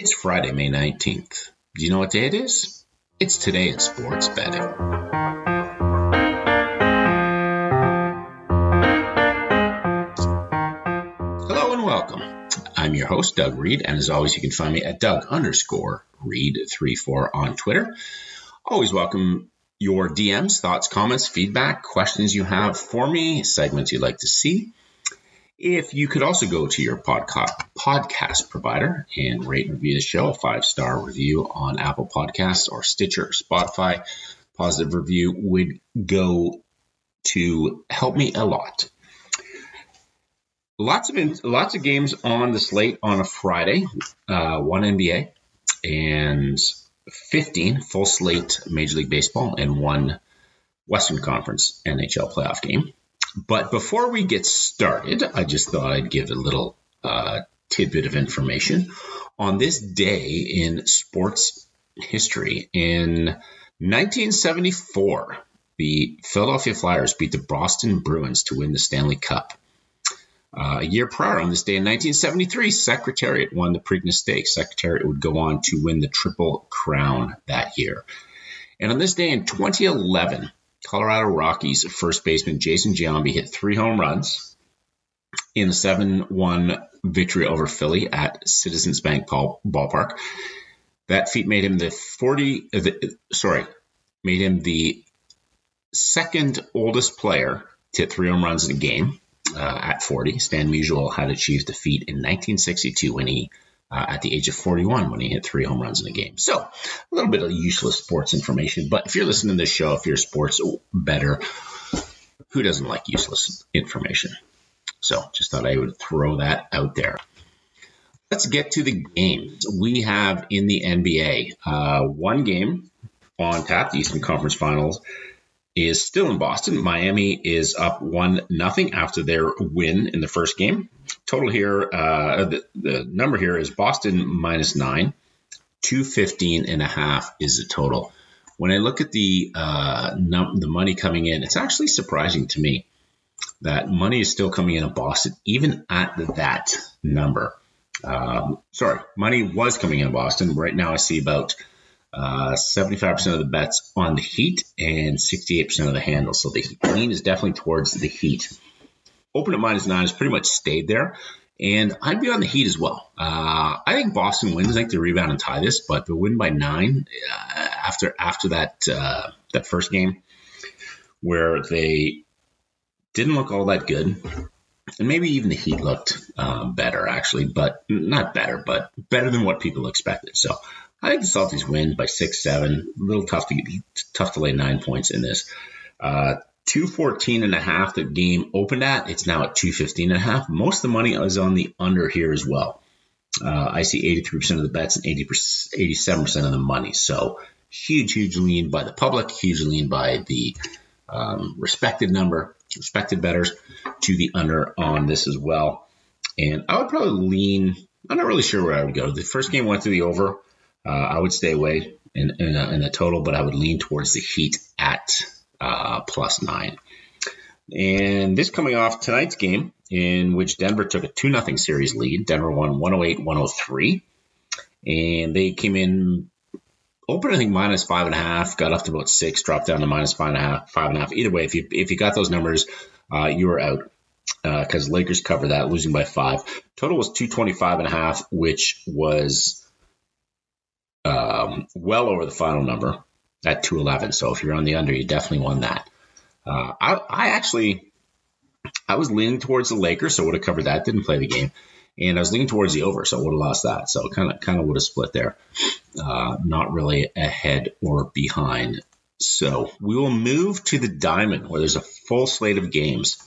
It's Friday, May 19th. Do you know what day it is? It's today in sports betting. Hello and welcome. I'm your host, Doug Reed, and as always, you can find me at Doug underscore Reed34 on Twitter. Always welcome your DMs, thoughts, comments, feedback, questions you have for me, segments you'd like to see. If you could also go to your podcast podcast provider and rate and review the show, a five star review on Apple Podcasts or Stitcher or Spotify, positive review would go to help me a lot. Lots of lots of games on the slate on a Friday. Uh, one NBA and 15 full slate Major League Baseball and one Western Conference NHL playoff game. But before we get started, I just thought I'd give a little uh, tidbit of information. On this day in sports history, in 1974, the Philadelphia Flyers beat the Boston Bruins to win the Stanley Cup. Uh, a year prior, on this day in 1973, Secretariat won the Preakness Stakes. Secretariat would go on to win the Triple Crown that year. And on this day in 2011, Colorado Rockies first baseman Jason Giambi hit three home runs in a 7 1 victory over Philly at Citizens Bank Ballpark. That feat made him the 40, uh, the, sorry, made him the second oldest player to hit three home runs in a game uh, at 40. Stan Musial had achieved the feat in 1962 when he uh, at the age of 41 when he hit three home runs in a game. So a little bit of useless sports information. But if you're listening to this show, if you're a sports better, who doesn't like useless information? So just thought I would throw that out there. Let's get to the games. We have in the NBA uh, one game on tap, the Eastern Conference Finals is still in Boston. Miami is up one nothing after their win in the first game. Total here, uh, the, the, number here is Boston minus nine. 215 and a half is the total. When I look at the uh, num- the money coming in, it's actually surprising to me that money is still coming in at Boston, even at that number. Um, sorry, money was coming in Boston. Right now, I see about uh, 75% of the bets on the Heat and 68% of the handle. So the lean is definitely towards the Heat. Open at minus nine has pretty much stayed there. And I'd be on the Heat as well. Uh, I think Boston wins. I think they rebound and tie this, but they win by nine uh, after after that uh, that first game where they didn't look all that good, and maybe even the Heat looked uh, better actually, but not better, but better than what people expected. So I think the Celtics win by six, seven. A little tough to get, tough to lay nine points in this. Uh, 214 and a half the game opened at. It's now at 215 and a half. Most of the money is on the under here as well. Uh, I see 83% of the bets and 80 87% of the money. So huge, huge lean by the public, huge lean by the um, respected number, respected betters to the under on this as well. And I would probably lean. I'm not really sure where I would go. The first game went to the over. Uh, I would stay away in, in, a, in a total, but I would lean towards the Heat at uh, plus nine. And this coming off tonight's game, in which Denver took a 2 0 series lead. Denver won 108 103. And they came in open, I think, minus five and a half, got up to about six, dropped down to minus five and a half, five and a half. Either way, if you if you got those numbers, uh, you were out because uh, Lakers covered that, losing by five. Total was 225 and a half, which was um, well over the final number at 211. So if you're on the under, you definitely won that. Uh, I, I actually, I was leaning towards the Lakers, so would have covered that. Didn't play the game, and I was leaning towards the over, so would have lost that. So kind of, kind of would have split there. Uh, not really ahead or behind. So we will move to the Diamond, where there's a full slate of games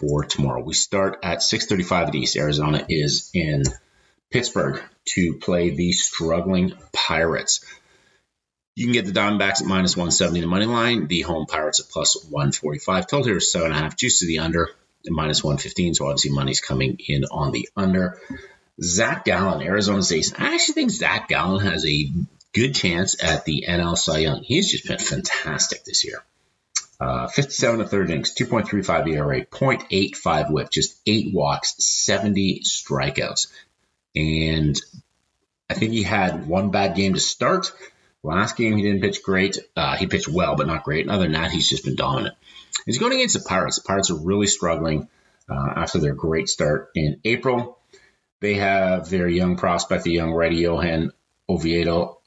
for tomorrow. We start at 6:35 at East. Arizona is in Pittsburgh to play the struggling Pirates. You can get the Diamondbacks at minus 170 the money line, the home Pirates at plus 145. Total here is seven and a half. Juice to the under minus 115. So obviously money's coming in on the under. Zac Gallen, Arizona State. I actually think Zac Gallen has a good chance at the NL Cy Young. He's just been fantastic this year. Uh, 57 to third innings, 2.35 ERA, 0.85 whip, just eight walks, 70 strikeouts. And I think he had one bad game to start. Last game, he didn't pitch great. Uh, he pitched well, but not great. And other than that, he's just been dominant. He's going against the Pirates. The Pirates are really struggling uh, after their great start in April. They have their young prospect, the young righty Johan Oviedo,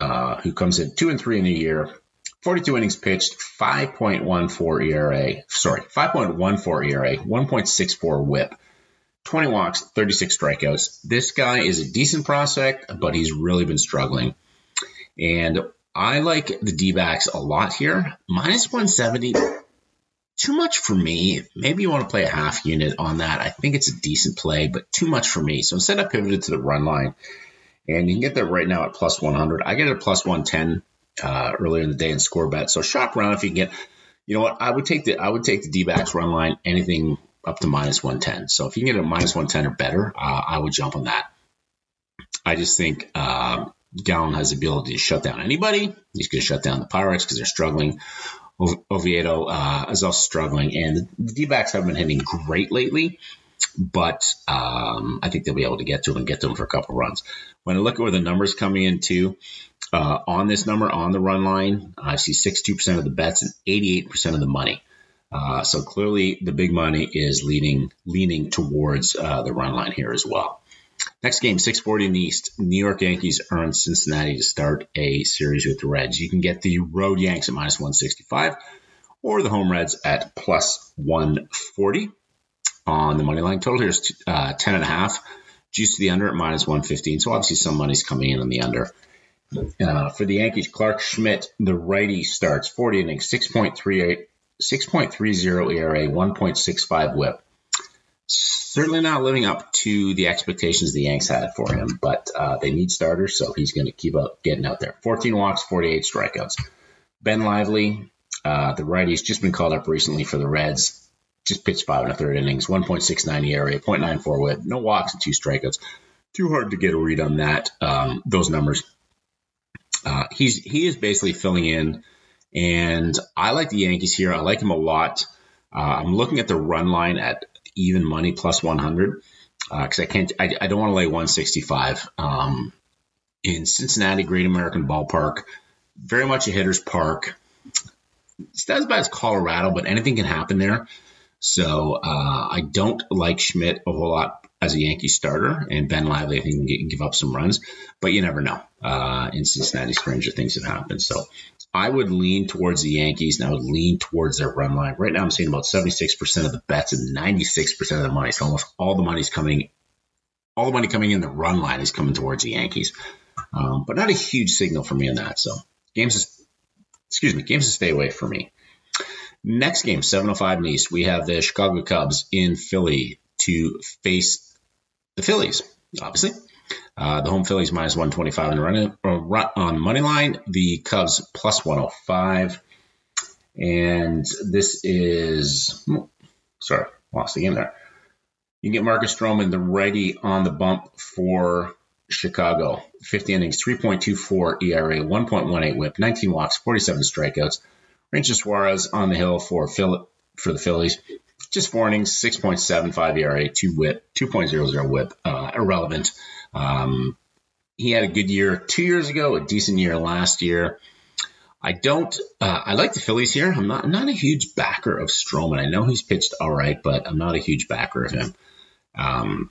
uh, who comes in two and three in the year. 42 innings pitched, 5.14 ERA. Sorry, 5.14 ERA, 1.64 WHIP. 20 walks, 36 strikeouts. This guy is a decent prospect, but he's really been struggling. And I like the D backs a lot here. Minus 170, too much for me. Maybe you want to play a half unit on that. I think it's a decent play, but too much for me. So instead, I pivoted to the run line. And you can get that right now at plus 100. I get it at plus 110 uh, earlier in the day in score bet. So shop around if you can get, you know what? I would take the I would take the D backs run line anything up to minus 110. So if you can get a minus 110 or better, uh, I would jump on that. I just think uh, Gallen has the ability to shut down anybody. He's going to shut down the Pirates because they're struggling. Oviedo uh, is also struggling, and the D backs haven't been hitting great lately, but um, I think they'll be able to get to him and get to him for a couple runs. When I look at where the numbers coming in too, uh, on this number on the run line, I see 62% of the bets and 88% of the money. Uh, so clearly, the big money is leaning leaning towards uh, the run line here as well. Next game, 640 in the East. New York Yankees earn Cincinnati to start a series with the Reds. You can get the road Yanks at minus 165 or the home Reds at plus 140 on the money line. Total here is uh, 10 and a half. Juice to the under at minus 115. So obviously some money's coming in on the under. Uh, for the Yankees, Clarke Schmidt, the righty starts 40 innings, 6.38 6.30 ERA, 1.65 whip. Certainly not living up to the expectations the Yanks had for him, but uh, they need starters, so he's going to keep up getting out there. 14 walks, 48 strikeouts. Ben Lively, uh, the righty's just been called up recently for the Reds. Just pitched five and a third innings, 1.69 ERA, 0.94 whip, no walks and two strikeouts. Too hard to get a read on that. Um, those numbers. Uh, he's he is basically filling in and I like the Yankees here. I like him a lot. Uh, I'm looking at the run line at even money plus 100 because uh, I can't. I, I don't want to lay 165. Um, in Cincinnati, Great American Ballpark, very much a hitter's park. It's not as as Colorado, but anything can happen there. So uh, I don't like Schmidt a whole lot as a Yankee starter, and Ben Lively I think can give up some runs, but you never know. Uh, in Cincinnati, stranger things have happened. So I would lean towards the Yankees and I would lean towards their run line. Right now, I'm seeing about 76% of the bets and 96% of the money. So almost all the money's coming, all the money coming in the run line is coming towards the Yankees. Um, but not a huge signal for me on that. So games, is, excuse me, games to stay away for me. Next game, 7:05 in East, we have the Chicago Cubs in Philly to face the Phillies. Obviously, uh, the home Phillies minus 125 on the run, uh, on money line. The Cubs plus 105. And this is, sorry, lost the game there. You get Marcus Stroman, the righty, on the bump for Chicago. 50 innings, 3.24 ERA, 1.18 whip, 19 walks, 47 strikeouts. Ranger Suarez on the hill for Phil- for the Phillies. Just four innings, 6.75 ERA, 2 whip, 2.00 whip. Uh, irrelevant. Um, he had a good year two years ago, a decent year last year. I don't. Uh, I like the Phillies here. I'm not. I'm not a huge backer of Stroman. I know he's pitched all right, but I'm not a huge backer of him. Um,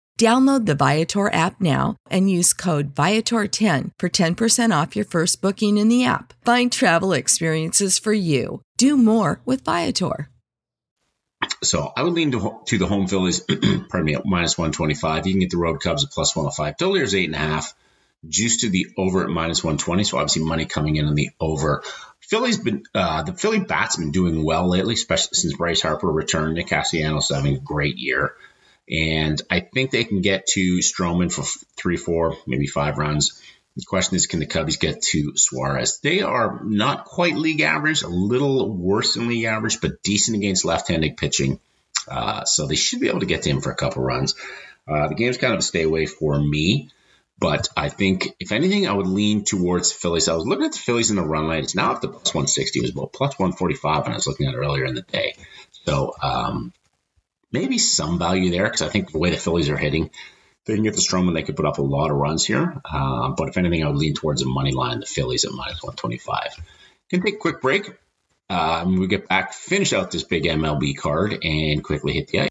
Download the Viator app now and use code Viator10 for 10% off your first booking in the app. Find travel experiences for you. Do more with Viator. So I would lean to, to the home Phillies, pardon me, minus 125. You can get the road Cubs at plus 105. Total is 8.5. Juice to the over at minus 120. So obviously money coming in on the over. Philly's been, uh, the Philly bats been doing well lately, especially since Bryce Harper returned. Nick Castellanos having a great year. And I think they can get to Stroman for three, four, maybe five runs. The question is, can the Cubbies get to Suarez? They are not quite league average, a little worse than league average, but decent against left-handed pitching. Uh, so they should be able to get to him for a couple runs. Uh, the game's kind of a stay away for me, but I think if anything, I would lean towards Phillies. I was looking at the Phillies in the run line. It's now up to plus 160. It was about plus 145 when I was looking at it earlier in the day. So um, maybe some value there because I think the way the Phillies are hitting, they can get the Stroman. They could put up a lot of runs here. Uh, but if anything, I would lean towards a money line, the Phillies at minus 125. Can take a quick break. When we get back, finish out this big MLB card and quickly hit the ice.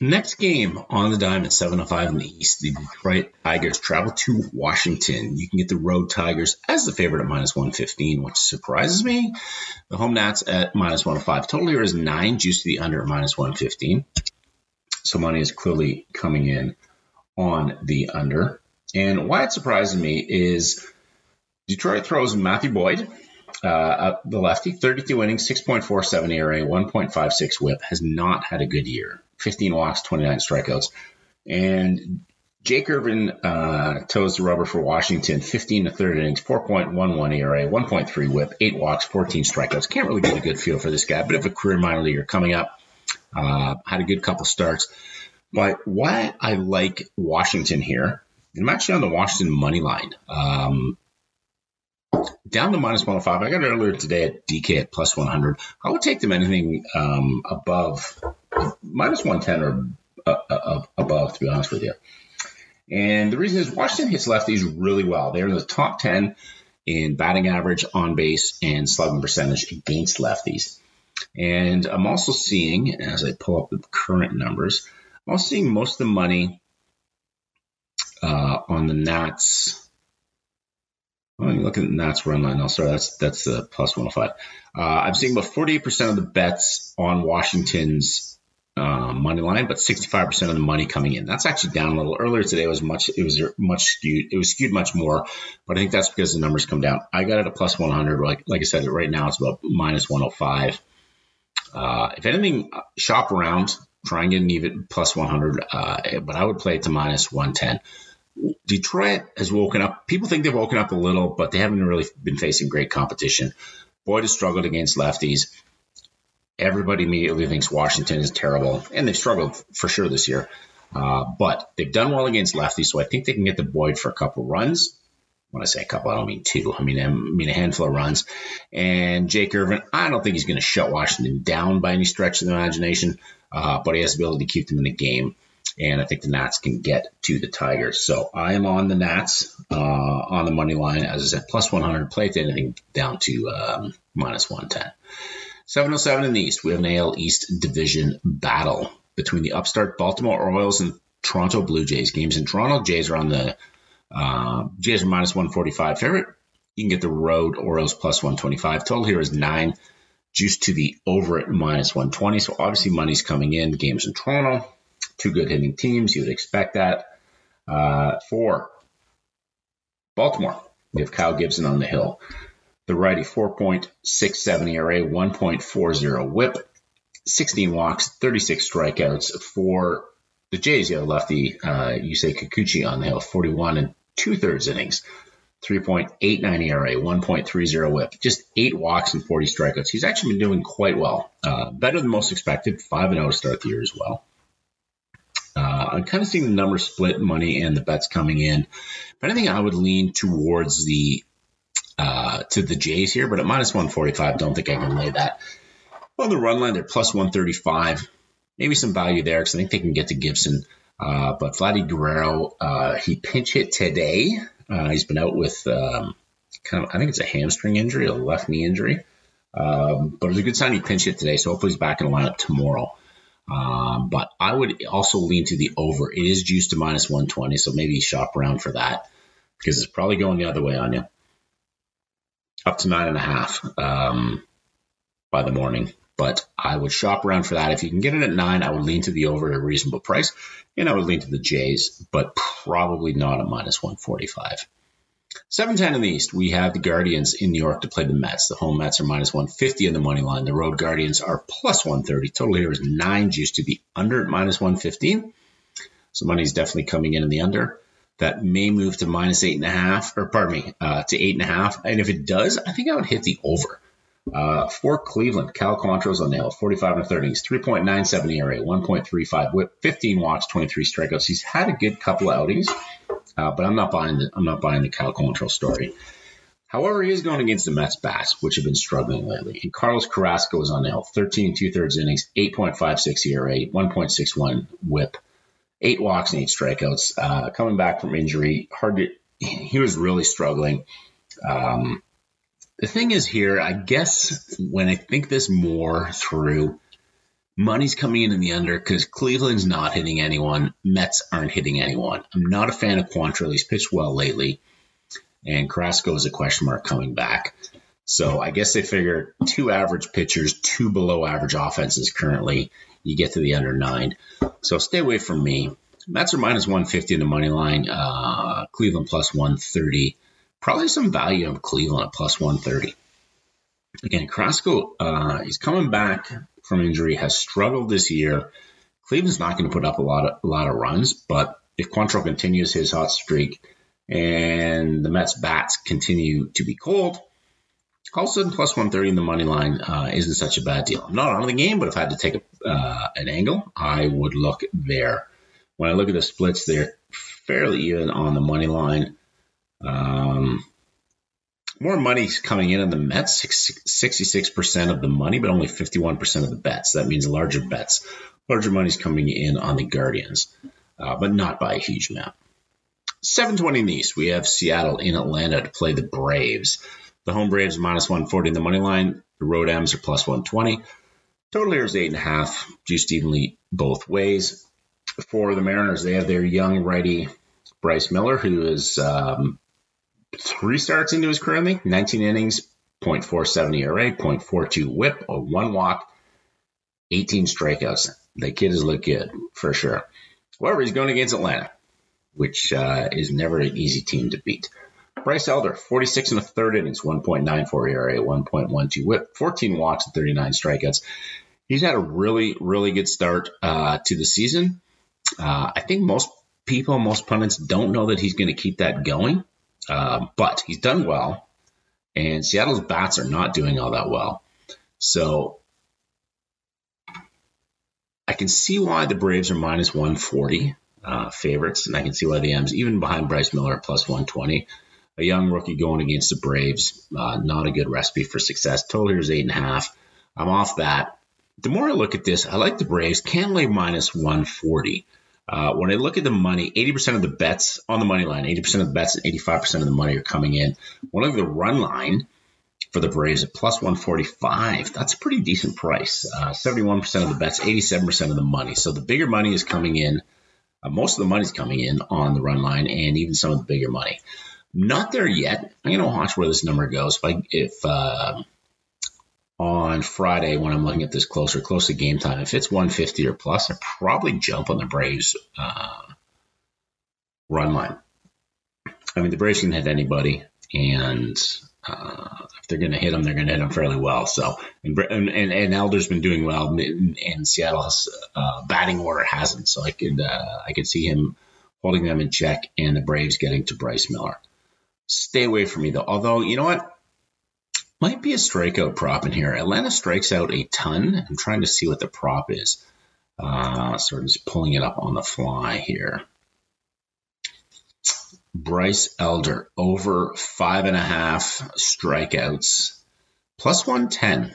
Next game on the diamond, 705 in the East. The Detroit Tigers travel to Washington. You can get the road Tigers as the favorite at minus 115, which surprises me. The home Nats at minus 105. Total here is nine, juice to the under at minus 115. So money is clearly coming in on the under. And why it surprises me is Detroit throws Matthew Boyd, uh, the lefty, 32 innings, 6.47 ERA, 1.56 WHIP, has not had a good year. 15 walks, 29 strikeouts, and Jake Irvin uh, toes the rubber for Washington, 15 to third innings, 4.11 ERA, 1.3 WHIP, eight walks, 14 strikeouts. Can't really get a good feel for this guy. Bit of a career minor leaguer coming up. Uh, had a good couple starts. But why I like Washington here, I'm actually on the Washington money line. Um, down to minus 105. I got it earlier today at DK at plus 100. I would take them anything um, above minus 110 or uh, uh, uh, above, to be honest with you. And the reason is Washington hits lefties really well. They're in the top 10 in batting average, on base, and slugging percentage against lefties. And I'm also seeing, as I pull up the current numbers, I'm also seeing most of the money uh, on the Nats well, you look at Nats run line. I'll start. That's that's uh, plus 105. Uh, I'm seeing about 48% of the bets on Washington's uh, money line, but 65% of the money coming in. That's actually down a little. Earlier today was much. It was much skewed. It was skewed much more, but I think that's because the numbers come down. I got it at plus 100. Like like I said, right now it's about minus 105. Uh, if anything, shop around. Try and get an even plus 100, uh, but I would play it to minus 110. Detroit has woken up. People think they've woken up a little, but they haven't really been facing great competition. Boyd has struggled against lefties. Everybody immediately thinks Washington is terrible, and they've struggled for sure this year. Uh, but they've done well against lefties, so I think they can get the Boyd for a couple runs. When I say a couple, I don't mean two. I mean I mean a handful of runs. And Jake Irvin, I don't think he's going to shut Washington down by any stretch of the imagination, uh, but he has the ability to keep them in the game and I think the Nats can get to the Tigers. So I am on the Nats uh, on the money line, as I said, plus 100. Play it anything down to um, minus 110. 707 in the East, we have an AL East division battle between the upstart Baltimore Orioles and Toronto Blue Jays. Games in Toronto, Jays are on the uh, Jays are minus 145 favorite. You can get the road Orioles plus 125. Total here is nine. Juice to the over at minus 120. So obviously money's coming in. Games in Toronto two good hitting teams. You would expect that. Uh, for Baltimore, we have Kyle Gibson on the hill. The righty 4.67 ERA, 1.40 whip, 16 walks, 36 strikeouts. For the Jays, you have lefty uh, Yusei Kikuchi on the hill, 41 and two thirds innings, 3.89 ERA, 1.30 whip, just eight walks and 40 strikeouts. He's actually been doing quite well, uh, better than most expected, 5 0 to start the year as well. I'm kind of seeing the numbers split money and the bets coming in. But I think I would lean towards the uh, to the Jays here, but at minus 145, don't think I can lay that. On the run line, they're plus 135. Maybe some value there because I think they can get to Gibson. Uh, but Vladdy Guerrero, uh, he pinch hit today. Uh, he's been out with um, kind of, I think it's a hamstring injury, a left knee injury. Um, but it was a good sign he pinch hit today, so hopefully he's back in the lineup tomorrow. Um, but I would also lean to the over. It is juiced to minus 120, so maybe shop around for that because it's probably going the other way on you. Up to nine and a half um, by the morning. But I would shop around for that. If you can get it at nine, I would lean to the over at a reasonable price, and I would lean to the Jays, but probably not at minus 145. 710 in the East, we have the Guardians in New York to play the Mets. The home Mets are minus 150 in the money line. The road Guardians are plus 130. Total here is nine juice to the under at minus 115. So money is definitely coming in in the under. That may move to minus eight and a half, or pardon me, uh, to eight and a half. And if it does, I think I would hit the over. Uh, for Cleveland, Cal Quantrill's on the nail, 45 and 30. He's 3.97 ERA, 1.35 whip, 15 walks, 23 strikeouts. He's had a good couple outings. Uh, but I'm not buying the I'm not buying the Cal Quantrill story. However, he is going against the Mets bats, which have been struggling lately. And Carlos Carrasco is on now 13 two thirds innings, 8.56 ERA, 1.61 WHIP, eight walks and eight strikeouts. Uh, coming back from injury, hard to. He was really struggling. Um, the thing is here, I guess when I think this more through, Money's coming in in the under because Cleveland's not hitting anyone. Mets aren't hitting anyone. I'm not a fan of Quantrill. He's pitched well lately. And Carrasco is a question mark coming back. So I guess they figure two average pitchers, two below average offenses currently. You get to the under nine. So stay away from me. Mets are minus 150 in the money line. Uh, Cleveland plus 130. Probably some value of Cleveland at plus 130. Again, Carrasco, uh, he's coming back from injury, has struggled this year. Cleveland's not going to put up a lot of a lot of runs, but if Quantrill continues his hot streak and the Mets bats continue to be cold, all of a sudden plus 130 in the money line uh, isn't such a bad deal. I'm not on the game, but if I had to take a, uh, an angle, I would look there. When I look at the splits, they're fairly even on the money line. Um, more money's coming in on the Mets, 66% of the money, but only 51% of the bets. That means larger bets. Larger money's coming in on the Guardians, uh, but not by a huge amount. 720 in the East, we have Seattle in Atlanta to play the Braves. The home Braves minus 140 in the money line. The road M's are plus 120. Total here is 8.5, juiced evenly both ways. For the Mariners, they have their young righty Bryce Miller, who is um, three starts into his currently, 19 innings, 0.47 ERA, 0.42 whip, a one walk, 18 strikeouts. The kid has looked good for sure. However, he's going against Atlanta, which uh, is never an easy team to beat. Bryce Elder, 46 and a third innings, 1.94 ERA, 1.12 whip, 14 walks, and 39 strikeouts. He's had a really, really good start uh, to the season. Uh, I think most people, most pundits don't know that he's going to keep that going. Um, but he's done well, and Seattle's bats are not doing all that well. So I can see why the Braves are minus 140 uh, favorites, and I can see why the M's, even behind Bryce Miller, plus 120. A young rookie going against the Braves, uh, not a good recipe for success. Total here is eight and a half. I'm off that. The more I look at this, I like the Braves. Can lay minus 140. Uh, when I look at the money, 80% of the bets on the money line, 80% of the bets and 85% of the money are coming in. One of the run line for the Braves at plus 145. That's a pretty decent price. Uh, 71% of the bets, 87% of the money. So the bigger money is coming in. Uh, most of the money is coming in on the run line and even some of the bigger money. Not there yet. I'm going to watch where this number goes. If, I, if uh, on Friday when I'm looking at this closer, close to game time. If it's 150 or plus, I probably jump on the Braves uh, run line. I mean, the Braves can hit anybody, and uh, if they're going to hit them, they're going to hit them fairly well. So, and and, and Elder's been doing well, and, Seattle's uh, batting order hasn't. So I could uh, I could see him holding them in check, and the Braves getting to Bryce Miller. Stay away from me though. Although you know what, might be a strikeout prop in here. Atlanta strikes out a ton. I'm trying to see what the prop is. Uh, sort of just pulling it up on the fly here. Bryce Elder over five and a half strikeouts, plus 110.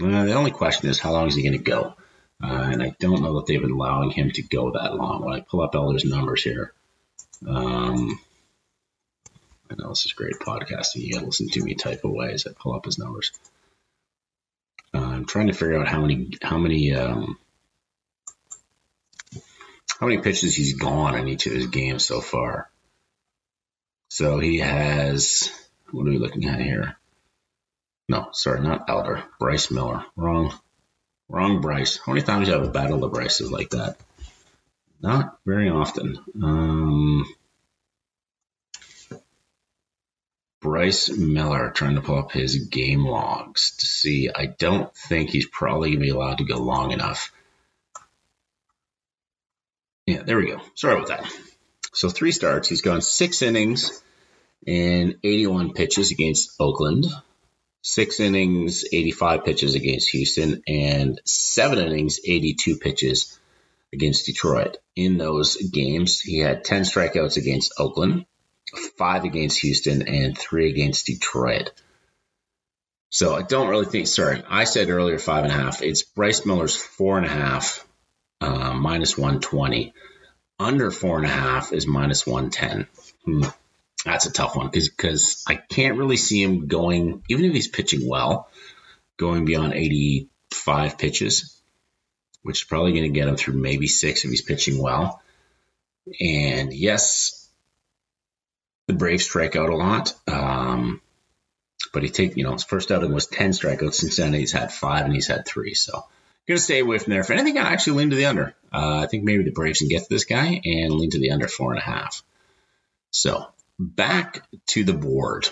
Uh, the only question is how long is he going to go? Uh, and I don't know that they've been allowing him to go that long. When I pull up Elder's numbers here, um, I know this is great podcasting. You got to listen to me type away as I pull up his numbers. Uh, I'm trying to figure out how many how many um, how many pitches he's gone in each of his games so far. So he has what are we looking at here? No, sorry, not Elder. Bryce Miller. Wrong. Wrong Bryce. How many times have a battle of Bryces like that? Not very often. Um, Bryce Miller trying to pull up his game logs to see. I don't think he's probably going to be allowed to go long enough. Yeah, there we go. Sorry about that. So three starts. He's gone six innings and 81 pitches against Oakland, six innings, 85 pitches against Houston, and seven innings, 82 pitches against Detroit. In those games, he had 10 strikeouts against Oakland, five against Houston, and three against Detroit. So I don't really think. Sorry, I said earlier five and a half. It's Bryce Miller's four and a half, uh, minus one twenty. Under four and a half is minus one ten. Hmm. That's a tough one because because I can't really see him going, even if he's pitching well, going beyond eighty five pitches. which is probably going to get him through maybe six if he's pitching well. And yes, the Braves strike out a lot. Um, but he take you know his first outing was ten strikeouts. Since then he's had five and he's had three. So gonna stay away from there. If anything, I actually lean to the under. Uh, I think maybe the Braves can get to this guy and lean to the under four and a half. So back to the board.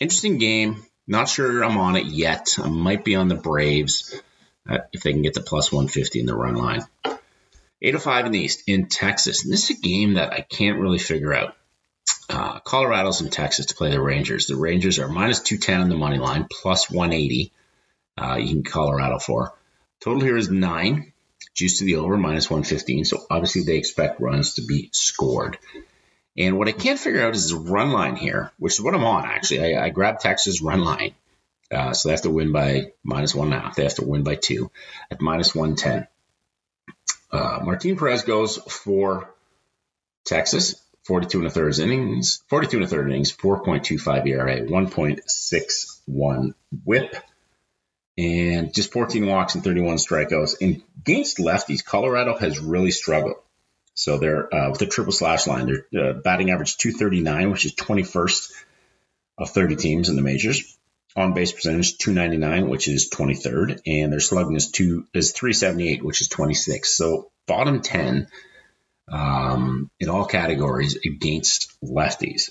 Interesting game. Not sure I'm on it yet. I might be on the Braves uh, if they can get the plus 150 in the run line. 805 in the East in Texas. And this is a game that I can't really figure out. Uh, Colorado's in Texas to play the Rangers. The Rangers are minus 210 on the money line, plus 180. Uh, you can Colorado for. Total here is nine. Juice to the over, minus 115. So obviously they expect runs to be scored. And what I can't figure out is the run line here, which is what I'm on actually. I, I grabbed Texas run line. Uh, so they have to win by minus one and a half. They have to win by two at minus 110. Uh, Martin Perez goes for Texas, 42 and a third innings, 42 and a third innings, 4.25 ERA, 1.61 whip, and just 14 walks and 31 strikeouts. And against lefties, Colorado has really struggled. So they're uh, with the triple slash line, their uh, batting average 239, which is 21st of 30 teams in the majors. On base percentage 299, which is 23rd, and their slugging is two is 378, which is 26. So bottom 10 um, in all categories against lefties.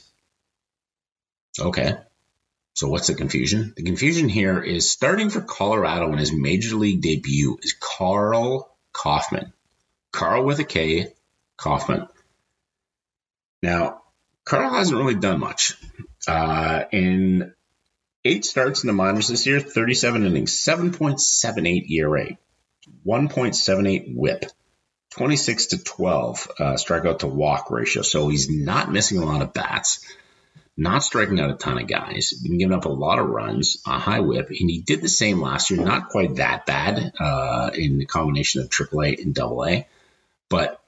Okay. So what's the confusion? The confusion here is starting for Colorado in his major league debut is Karl Kauffmann. Karl with a K, Kauffmann. Now, Karl hasn't really done much. Uh, in eight starts in the minors this year, 37 innings, 7.78 ERA, 1.78 whip, 26 to 12 uh, strikeout to walk ratio. So he's not missing a lot of bats, not striking out a ton of guys, been giving up a lot of runs, a high whip, and he did the same last year. Not quite that bad uh, in the combination of AAA and AA, but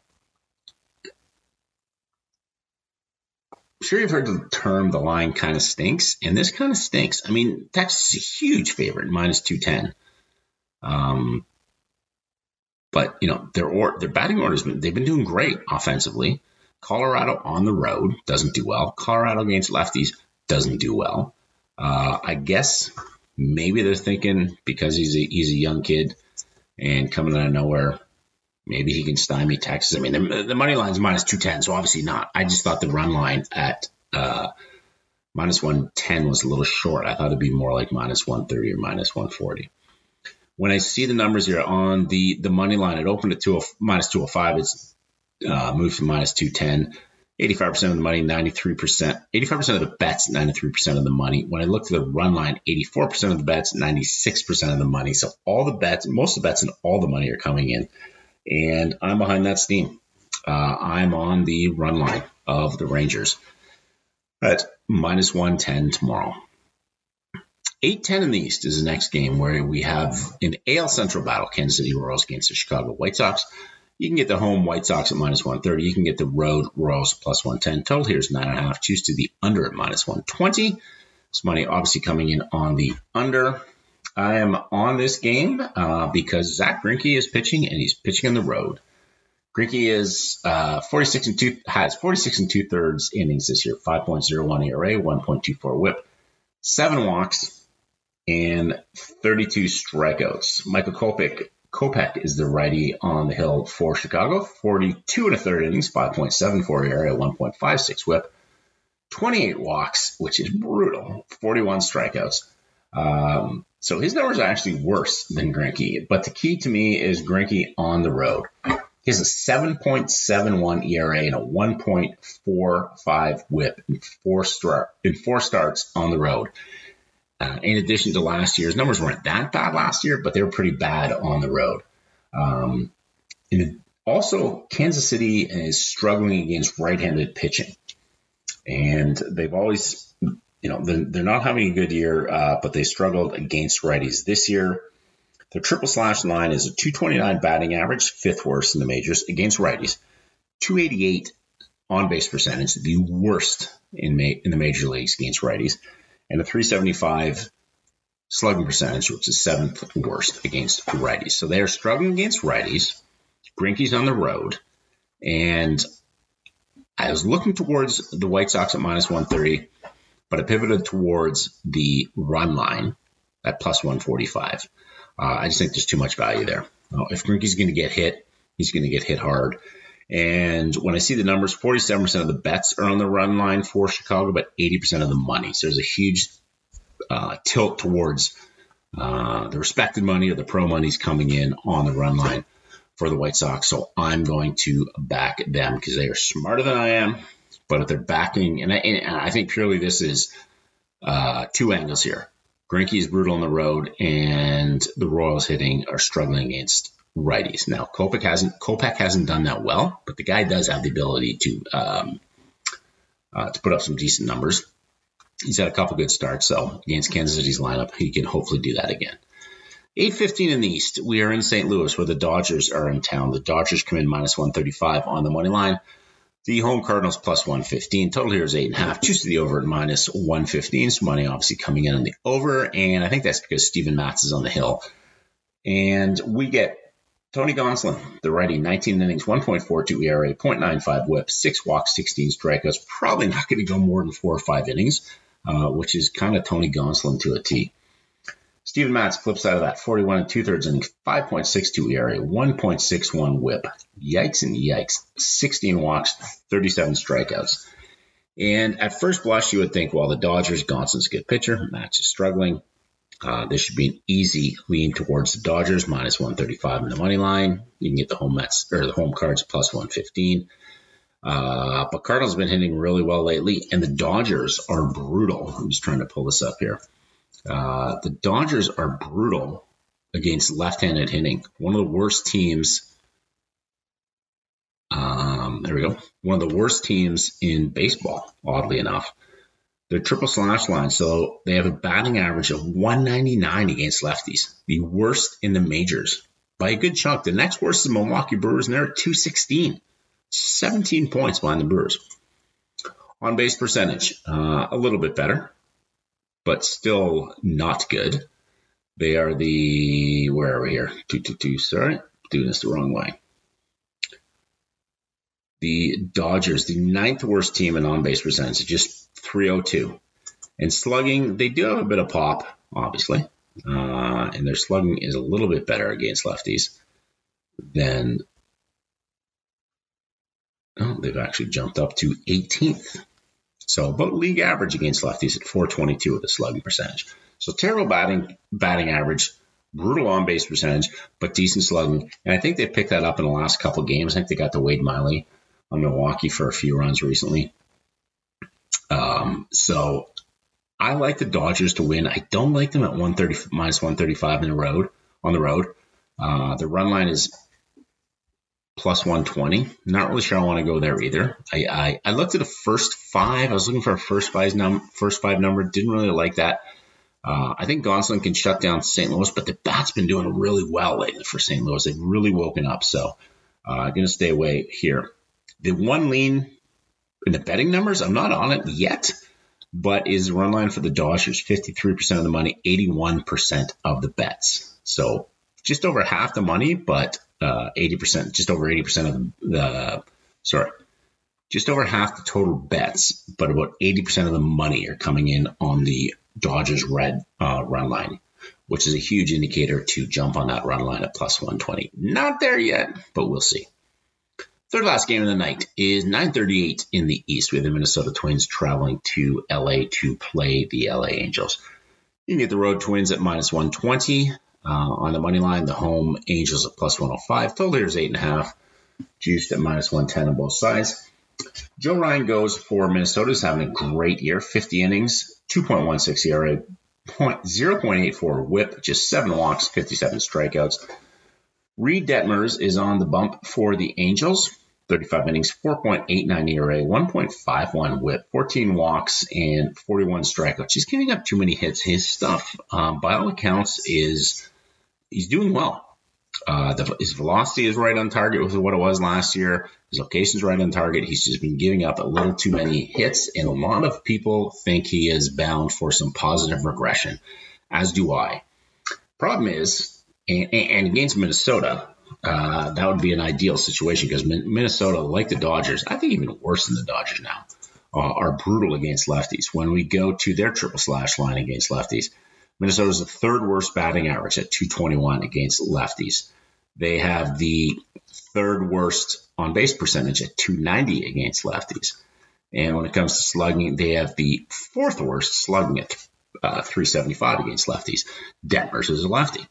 sure you've heard the term the line kind of stinks, and this kind of stinks. I mean, Texas is a huge favorite, minus 210. Um, but, you know, their, or, their batting orders, they've been doing great offensively. Colorado on the road doesn't do well. Colorado against lefties doesn't do well. Uh, I guess maybe they're thinking because he's a, he's a young kid and coming out of nowhere, Maybe he can stymie Texas. I mean, the, the money line's minus 210, so obviously not. I just thought the run line at uh, minus 110 was a little short. I thought it'd be more like minus 130 or minus 140. When I see the numbers here on the, the money line, it opened at two minus two hundred five. It's uh, moved to minus 210. 85% of the money, 93%. 85% of the bets, 93% of the money. When I looked at the run line, 84% of the bets, 96% of the money. So all the bets, most of the bets and all the money are coming in and I'm behind that steam. Uh, I'm on the run line of the Rangers at minus 110 tomorrow. 8-10 in the East is the next game where we have an AL Central battle, Kansas City Royals against the Chicago White Sox. You can get the home White Sox at minus 130. You can get the road Royals plus 110. Total here is 9.5. Choose to the under at minus 120. This money obviously coming in on the under. I am on this game uh, because Zack Greinke is pitching and he's pitching on the road. Greinke is uh, 46 and two has 46 and two thirds innings this year, 5.01 ERA, 1.24 WHIP, seven walks, and 32 strikeouts. Michael Kopech is the righty on the hill for Chicago, 42 and a third innings, 5.74 ERA, 1.56 WHIP, 28 walks, which is brutal, 41 strikeouts. Um, so his numbers are actually worse than Greinke. But the key to me is Greinke on the road. He has a 7.71 ERA and a 1.45 WHIP in four start in four starts on the road. Uh, in addition to last year's numbers weren't that bad last year, but they were pretty bad on the road. Um, also, Kansas City is struggling against right-handed pitching, and they've always you know, they're, they're not having a good year, uh, but they struggled against righties this year. Their triple slash line is a 229 batting average, fifth worst in the majors against righties, 288 on base percentage, the worst in, ma- in the major leagues against righties, and a 375 slugging percentage, which is seventh worst against righties. So they are struggling against righties. Greinke's on the road. And I was looking towards the White Sox at minus 130, but I pivoted towards the run line at plus 145. Uh, I just think there's too much value there. Uh, if Greinke's going to get hit, he's going to get hit hard. And when I see the numbers, 47% of the bets are on the run line for Chicago, but 80% of the money. So there's a huge uh, tilt towards uh, the respected money or the pro money's coming in on the run line for the White Sox. So I'm going to back them because they are smarter than I am. But if they're backing, and I, and I think purely this is uh, two angles here. Greinke is brutal on the road, and the Royals hitting are struggling against righties. Now, Kopech hasn't Kopech hasn't done that well, but the guy does have the ability to um, uh, to put up some decent numbers. He's had a couple good starts, so against Kansas City's lineup, he can hopefully do that again. 8:15 in the East. We are in St. Louis, where the Dodgers are in town. The Dodgers come in minus 135 on the money line. The home Cardinals plus 115. Total here is eight and a half. Choose to the over at minus 115. So money obviously coming in on the over, and I think that's because Steven Matz is on the hill. And we get Tony Gonsolin, the righty, 19 innings, 1.42 ERA, 0.95 WHIP, six walks, 16 strikeouts. Probably not going to go more than four or five innings, uh, which is kind of Tony Gonsolin to a T. Steven Matz, flip side of that, 41 and two thirds innings, 5.62 ERA, 1.61 whip. Yikes and yikes. 16 walks, 37 strikeouts. And at first blush, you would think, well, the Dodgers, Gonsolin's a good pitcher. Matz is struggling. Uh, this should be an easy lean towards the Dodgers, minus 135 in the money line. You can get the home Mets or the home cards plus 115. Uh, but Cardinals have been hitting really well lately, and the Dodgers are brutal. I'm just trying to pull this up here. Uh, the Dodgers are brutal against left-handed hitting. One of the worst teams. Um, there we go. One of the worst teams in baseball, oddly enough. They're triple slash line, so they have a batting average of 199 against lefties, the worst in the majors by a good chunk. The next worst is the Milwaukee Brewers, and they're at 216, 17 points behind the Brewers. On base percentage, uh, a little bit better, but still not good. They are the where are we here? Two two two. Sorry, doing this the wrong way. The Dodgers, the ninth worst team in on base percentage, just 302. And slugging, they do have a bit of pop, obviously, uh, and their slugging is a little bit better against lefties than. Oh, they've actually jumped up to 18th so about league average against lefties at 422 with a slugging percentage. So terrible batting batting average, brutal on base percentage, but decent slugging. And I think they picked that up in the last couple games. I think they got the Wade Miley Milwaukee for a few runs recently. Um, so I like the Dodgers to win. I don't like them at 130 minus 135 in the road on the road. Uh, the run line is plus 120. Not really sure I want to go there either. I, I, I looked at the first five. I was looking for a first five, num- first five number. Didn't really like that. Uh, I think Gonsolin can shut down St. Louis, but the bat's been doing really well lately for St. Louis. They've really woken up. So I'm uh, going to stay away here. The one lean in the betting numbers, I'm not on it yet, but is run line for the Dodgers 53% of the money, 81% of the bets. So just over half the money, but uh, 80%, just over 80% of the, sorry, just over half the total bets, but about 80% of the money are coming in on the Dodgers red uh, run line, which is a huge indicator to jump on that run line at plus 120. Not there yet, but we'll see. Third last game of the night is 9:38 in the East. We have the Minnesota Twins traveling to LA to play the LA Angels. You can get the Road Twins at minus 120. Uh, on the money line, the home Angels at plus 105. Total here is 8.5. Juiced at minus 110 on both sides. Joe Ryan goes for Minnesota. Is having a great year. 50 innings, 2.16 ERA, 0.84 whip, just 7 walks, 57 strikeouts. Reed Detmers is on the bump for the Angels. 35 innings, 4.89 ERA, 1.51 whip, 14 walks, and 41 strikeouts. He's giving up too many hits. His stuff, um, by all accounts, is he's doing well. Uh, the, his velocity is right on target with what it was last year. His location is right on target. He's just been giving up a little too many hits, and a lot of people think he is bound for some positive regression. as do I. Problem is, and, and against Minnesota, uh, that would be an ideal situation because Minnesota, like the Dodgers, I think even worse than the Dodgers now, uh, are brutal against lefties. When we go to their triple slash line against lefties, Minnesota is the third worst batting average at 221 against lefties. They have the third worst on base percentage at 290 against lefties. And when it comes to slugging, they have the fourth worst slugging at uh, 375 against lefties. Detmers is a lefty.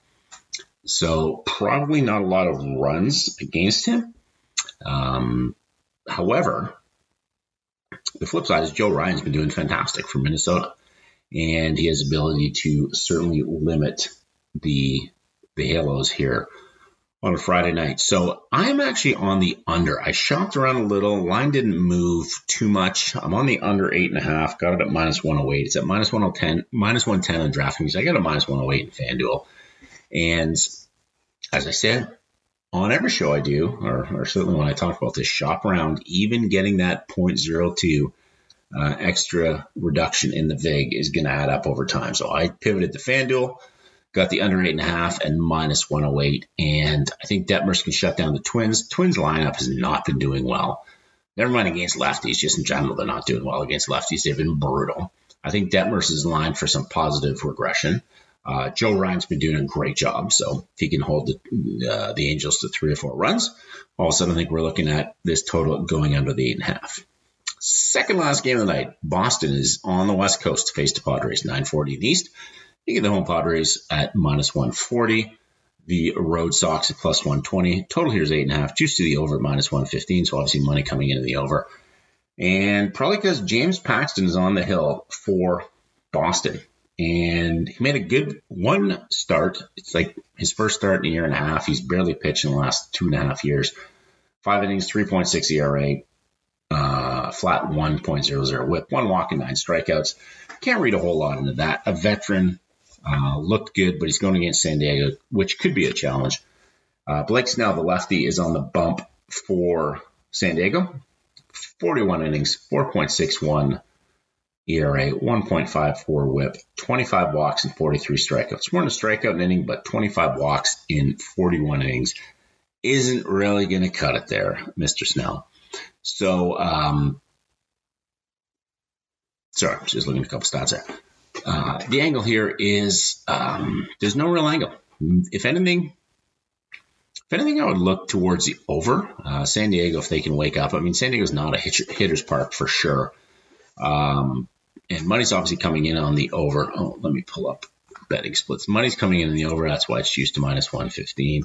So probably not a lot of runs against him. Um, however, the flip side is Joe Ryan's been doing fantastic for Minnesota, and he has ability to certainly limit the the halos here on a Friday night. So I'm actually on the under. I shopped around a little. Line didn't move too much. I'm on the under eight and a half. Got it at minus 108. It's at minus 110, minus 110 on DraftKings. I got a minus 108 in FanDuel. And as I said, on every show I do, or, or certainly when I talk about this shop around, even getting that 0.02 uh, extra reduction in the VIG is going to add up over time. So I pivoted to FanDuel got the under eight and a half and minus 108. And I think Detmers can shut down the Twins. Twins lineup has not been doing well. Never mind against lefties, just in general, they're not doing well against lefties. They've been brutal. I think Detmers is lined for some positive regression. Uh, Joe Ryan's been doing a great job, so if he can hold the, uh, the Angels to three or four runs, all of a sudden I think we're looking at this total going under the eight and a half. Second last game of the night, Boston is on the West Coast to face the Padres, 940 in the East. You get the home Padres at minus 140. The road Sox at plus 120. Total here is eight and a half. Juice to the over at minus 115. So obviously money coming into the over. And probably because James Paxton is on the hill for Boston. And he made a good one start. It's like his first start in a year and a half. He's barely pitched in the last two and a half years. Five innings, 3.6 ERA, uh, flat 1.00 whip, one walk and nine strikeouts. Can't read a whole lot into that. A veteran uh, looked good, but he's going against San Diego, which could be a challenge. Uh, Blake Snell, the lefty, is on the bump for San Diego. 41 innings, 4.61 ERA, 1.54 whip, 25 walks, and 43 strikeouts. Than a strikeout inning, but 25 walks in 41 innings isn't really going to cut it there, Mr. Snell. So, um, sorry, just looking at a couple stats there. Uh, the angle here is um, there's no real angle. If anything, if anything, I would look towards the over. Uh, San Diego, if they can wake up. I mean, San Diego's not a hitter's park for sure. Um, and money's obviously coming in on the over. Oh, let me pull up betting splits. Money's coming in on the over. That's why it's used to minus 115.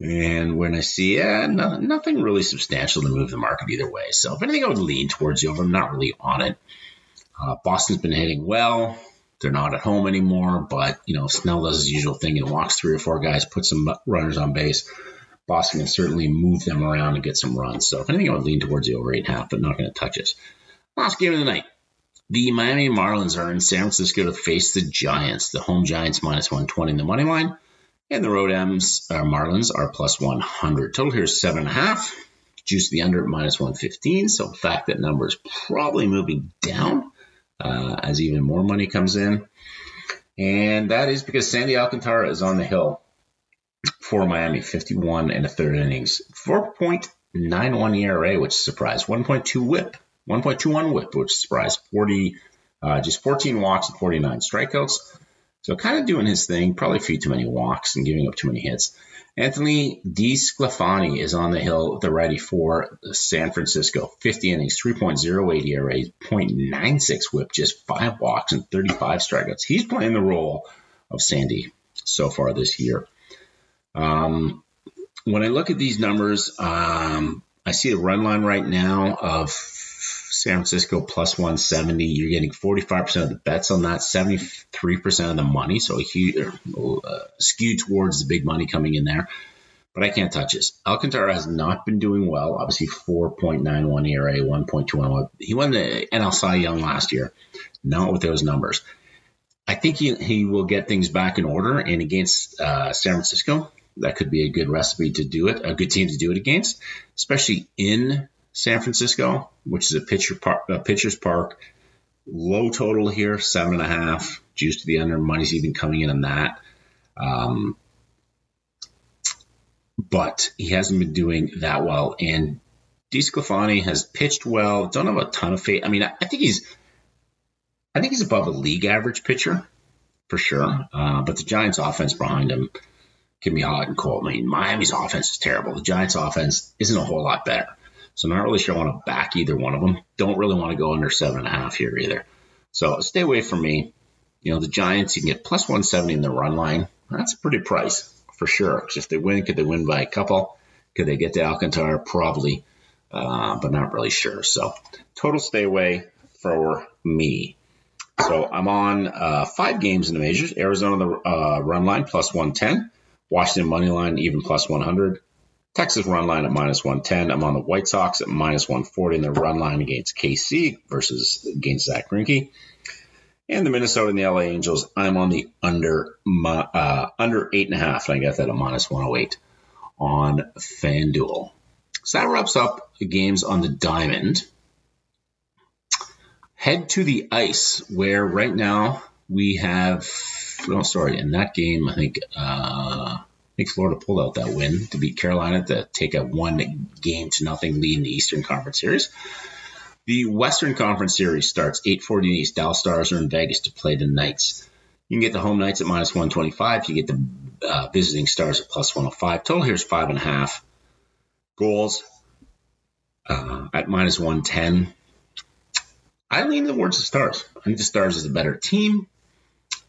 And when I see, yeah, no, nothing really substantial to move the market either way. So if anything, I would lean towards the over. I'm not really on it. Uh, Boston's been hitting well. They're not at home anymore, but you know Snell does his usual thing and walks three or four guys, puts some runners on base. Boston can certainly move them around and get some runs. So if anything, I would lean towards the over eight and a half, but not going to touch it. Last game of the night. The Miami Marlins are in San Francisco to face the Giants. The home Giants minus 120 in the money line, and the road M's uh, Marlins are plus 100. Total here is seven and a half. Juice the under at minus 115. So the fact that number is probably moving down uh, as even more money comes in. And that is because Sandy Alcantara is on the hill for Miami, 51 and a third innings, 4.91 ERA, which is a surprise, 1.2 whip, 1.21 whip, which surprised 40, uh, just 14 walks and 49 strikeouts. So kind of doing his thing, probably a few too many walks and giving up too many hits. Anthony DeSclafani is on the hill, the righty for San Francisco. 50 innings, 3.08 ERA, 0.96 whip, just five walks and 35 strikeouts. He's playing the role of Sandy so far this year. Um, when I look at these numbers, um, I see a run line right now of San Francisco plus 170. You're getting 45% of the bets on that, 73% of the money. So a huge uh, skew towards the big money coming in there. But I can't touch this. Alcantara has not been doing well. Obviously, 4.91 ERA, 1.21. He won the NL Cy Young last year, not with those numbers. I think he, he will get things back in order. And against uh, San Francisco, that could be a good recipe to do it, a good team to do it against, especially in San Francisco, which is a pitcher a pitcher's park. low total here, seven and a half. Juice to the under. Money's even coming in on that. Um, but he hasn't been doing that well. And DeSclafani has pitched well. Don't have a ton of faith. I mean, I, I think he's, I think he's above a league average pitcher for sure. Uh, but the Giants' offense behind him can be hot and cold. I mean, Miami's offense is terrible. The Giants' offense isn't a whole lot better. So I'm not really sure I want to back either one of them. Don't really want to go under seven and a half here either. So stay away from me. You know, the Giants, you can get plus 170 in the run line. That's a pretty price for sure. Because if they win, could they win by a couple? Could they get to Alcantara? Probably, uh, but not really sure. So total stay away for me. So I'm on uh, five games in the majors. Arizona the uh, run line plus 110, Washington money line even plus 100, Texas run line at minus 110. I'm on the White Sox at minus 140 in the run line against KC versus against Zack Greinke. And the Minnesota and the LA Angels, I'm on the under uh, under eight and a half, and I got that at minus 108 on FanDuel. So that wraps up the games on the diamond. Head to the ice, where right now we have. Oh, sorry, in that game, I think uh, Think Florida pulled out that win to beat Carolina to take a one game to nothing lead in the Eastern Conference Series. The Western Conference Series starts 8:40 East. Dallas Stars are in Vegas to play the Knights. You can get the home Knights at minus 125. You get the uh, visiting Stars at plus 105. Total here is five and a half. Goals uh, at minus 110. I lean towards the Stars. I think the Stars is a better team.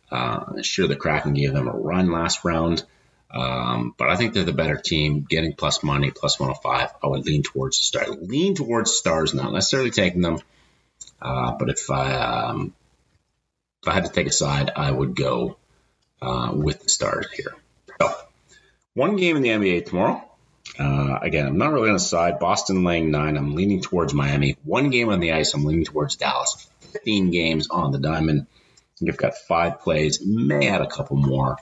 Uh, sure, the Kraken gave them a run last round. Um, but I think they're the better team. Getting plus money, plus 105, I would lean towards the stars. Lean towards stars, not necessarily taking them. Uh, but if I um, if I had to take a side, I would go uh, with the stars here. So, one game in the NBA tomorrow. Uh, again, I'm not really on a side. Boston laying nine. I'm leaning towards Miami. One game on the ice. I'm leaning towards Dallas. 15 games on the diamond. You've got five plays. May add a couple more.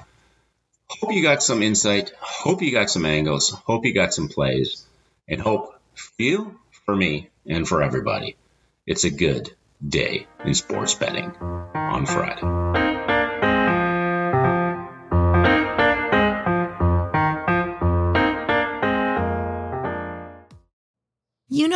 Hope you got some insight. Hope you got some angles. Hope you got some plays. And hope for you, for me, and for everybody, it's a good day in sports betting on Friday.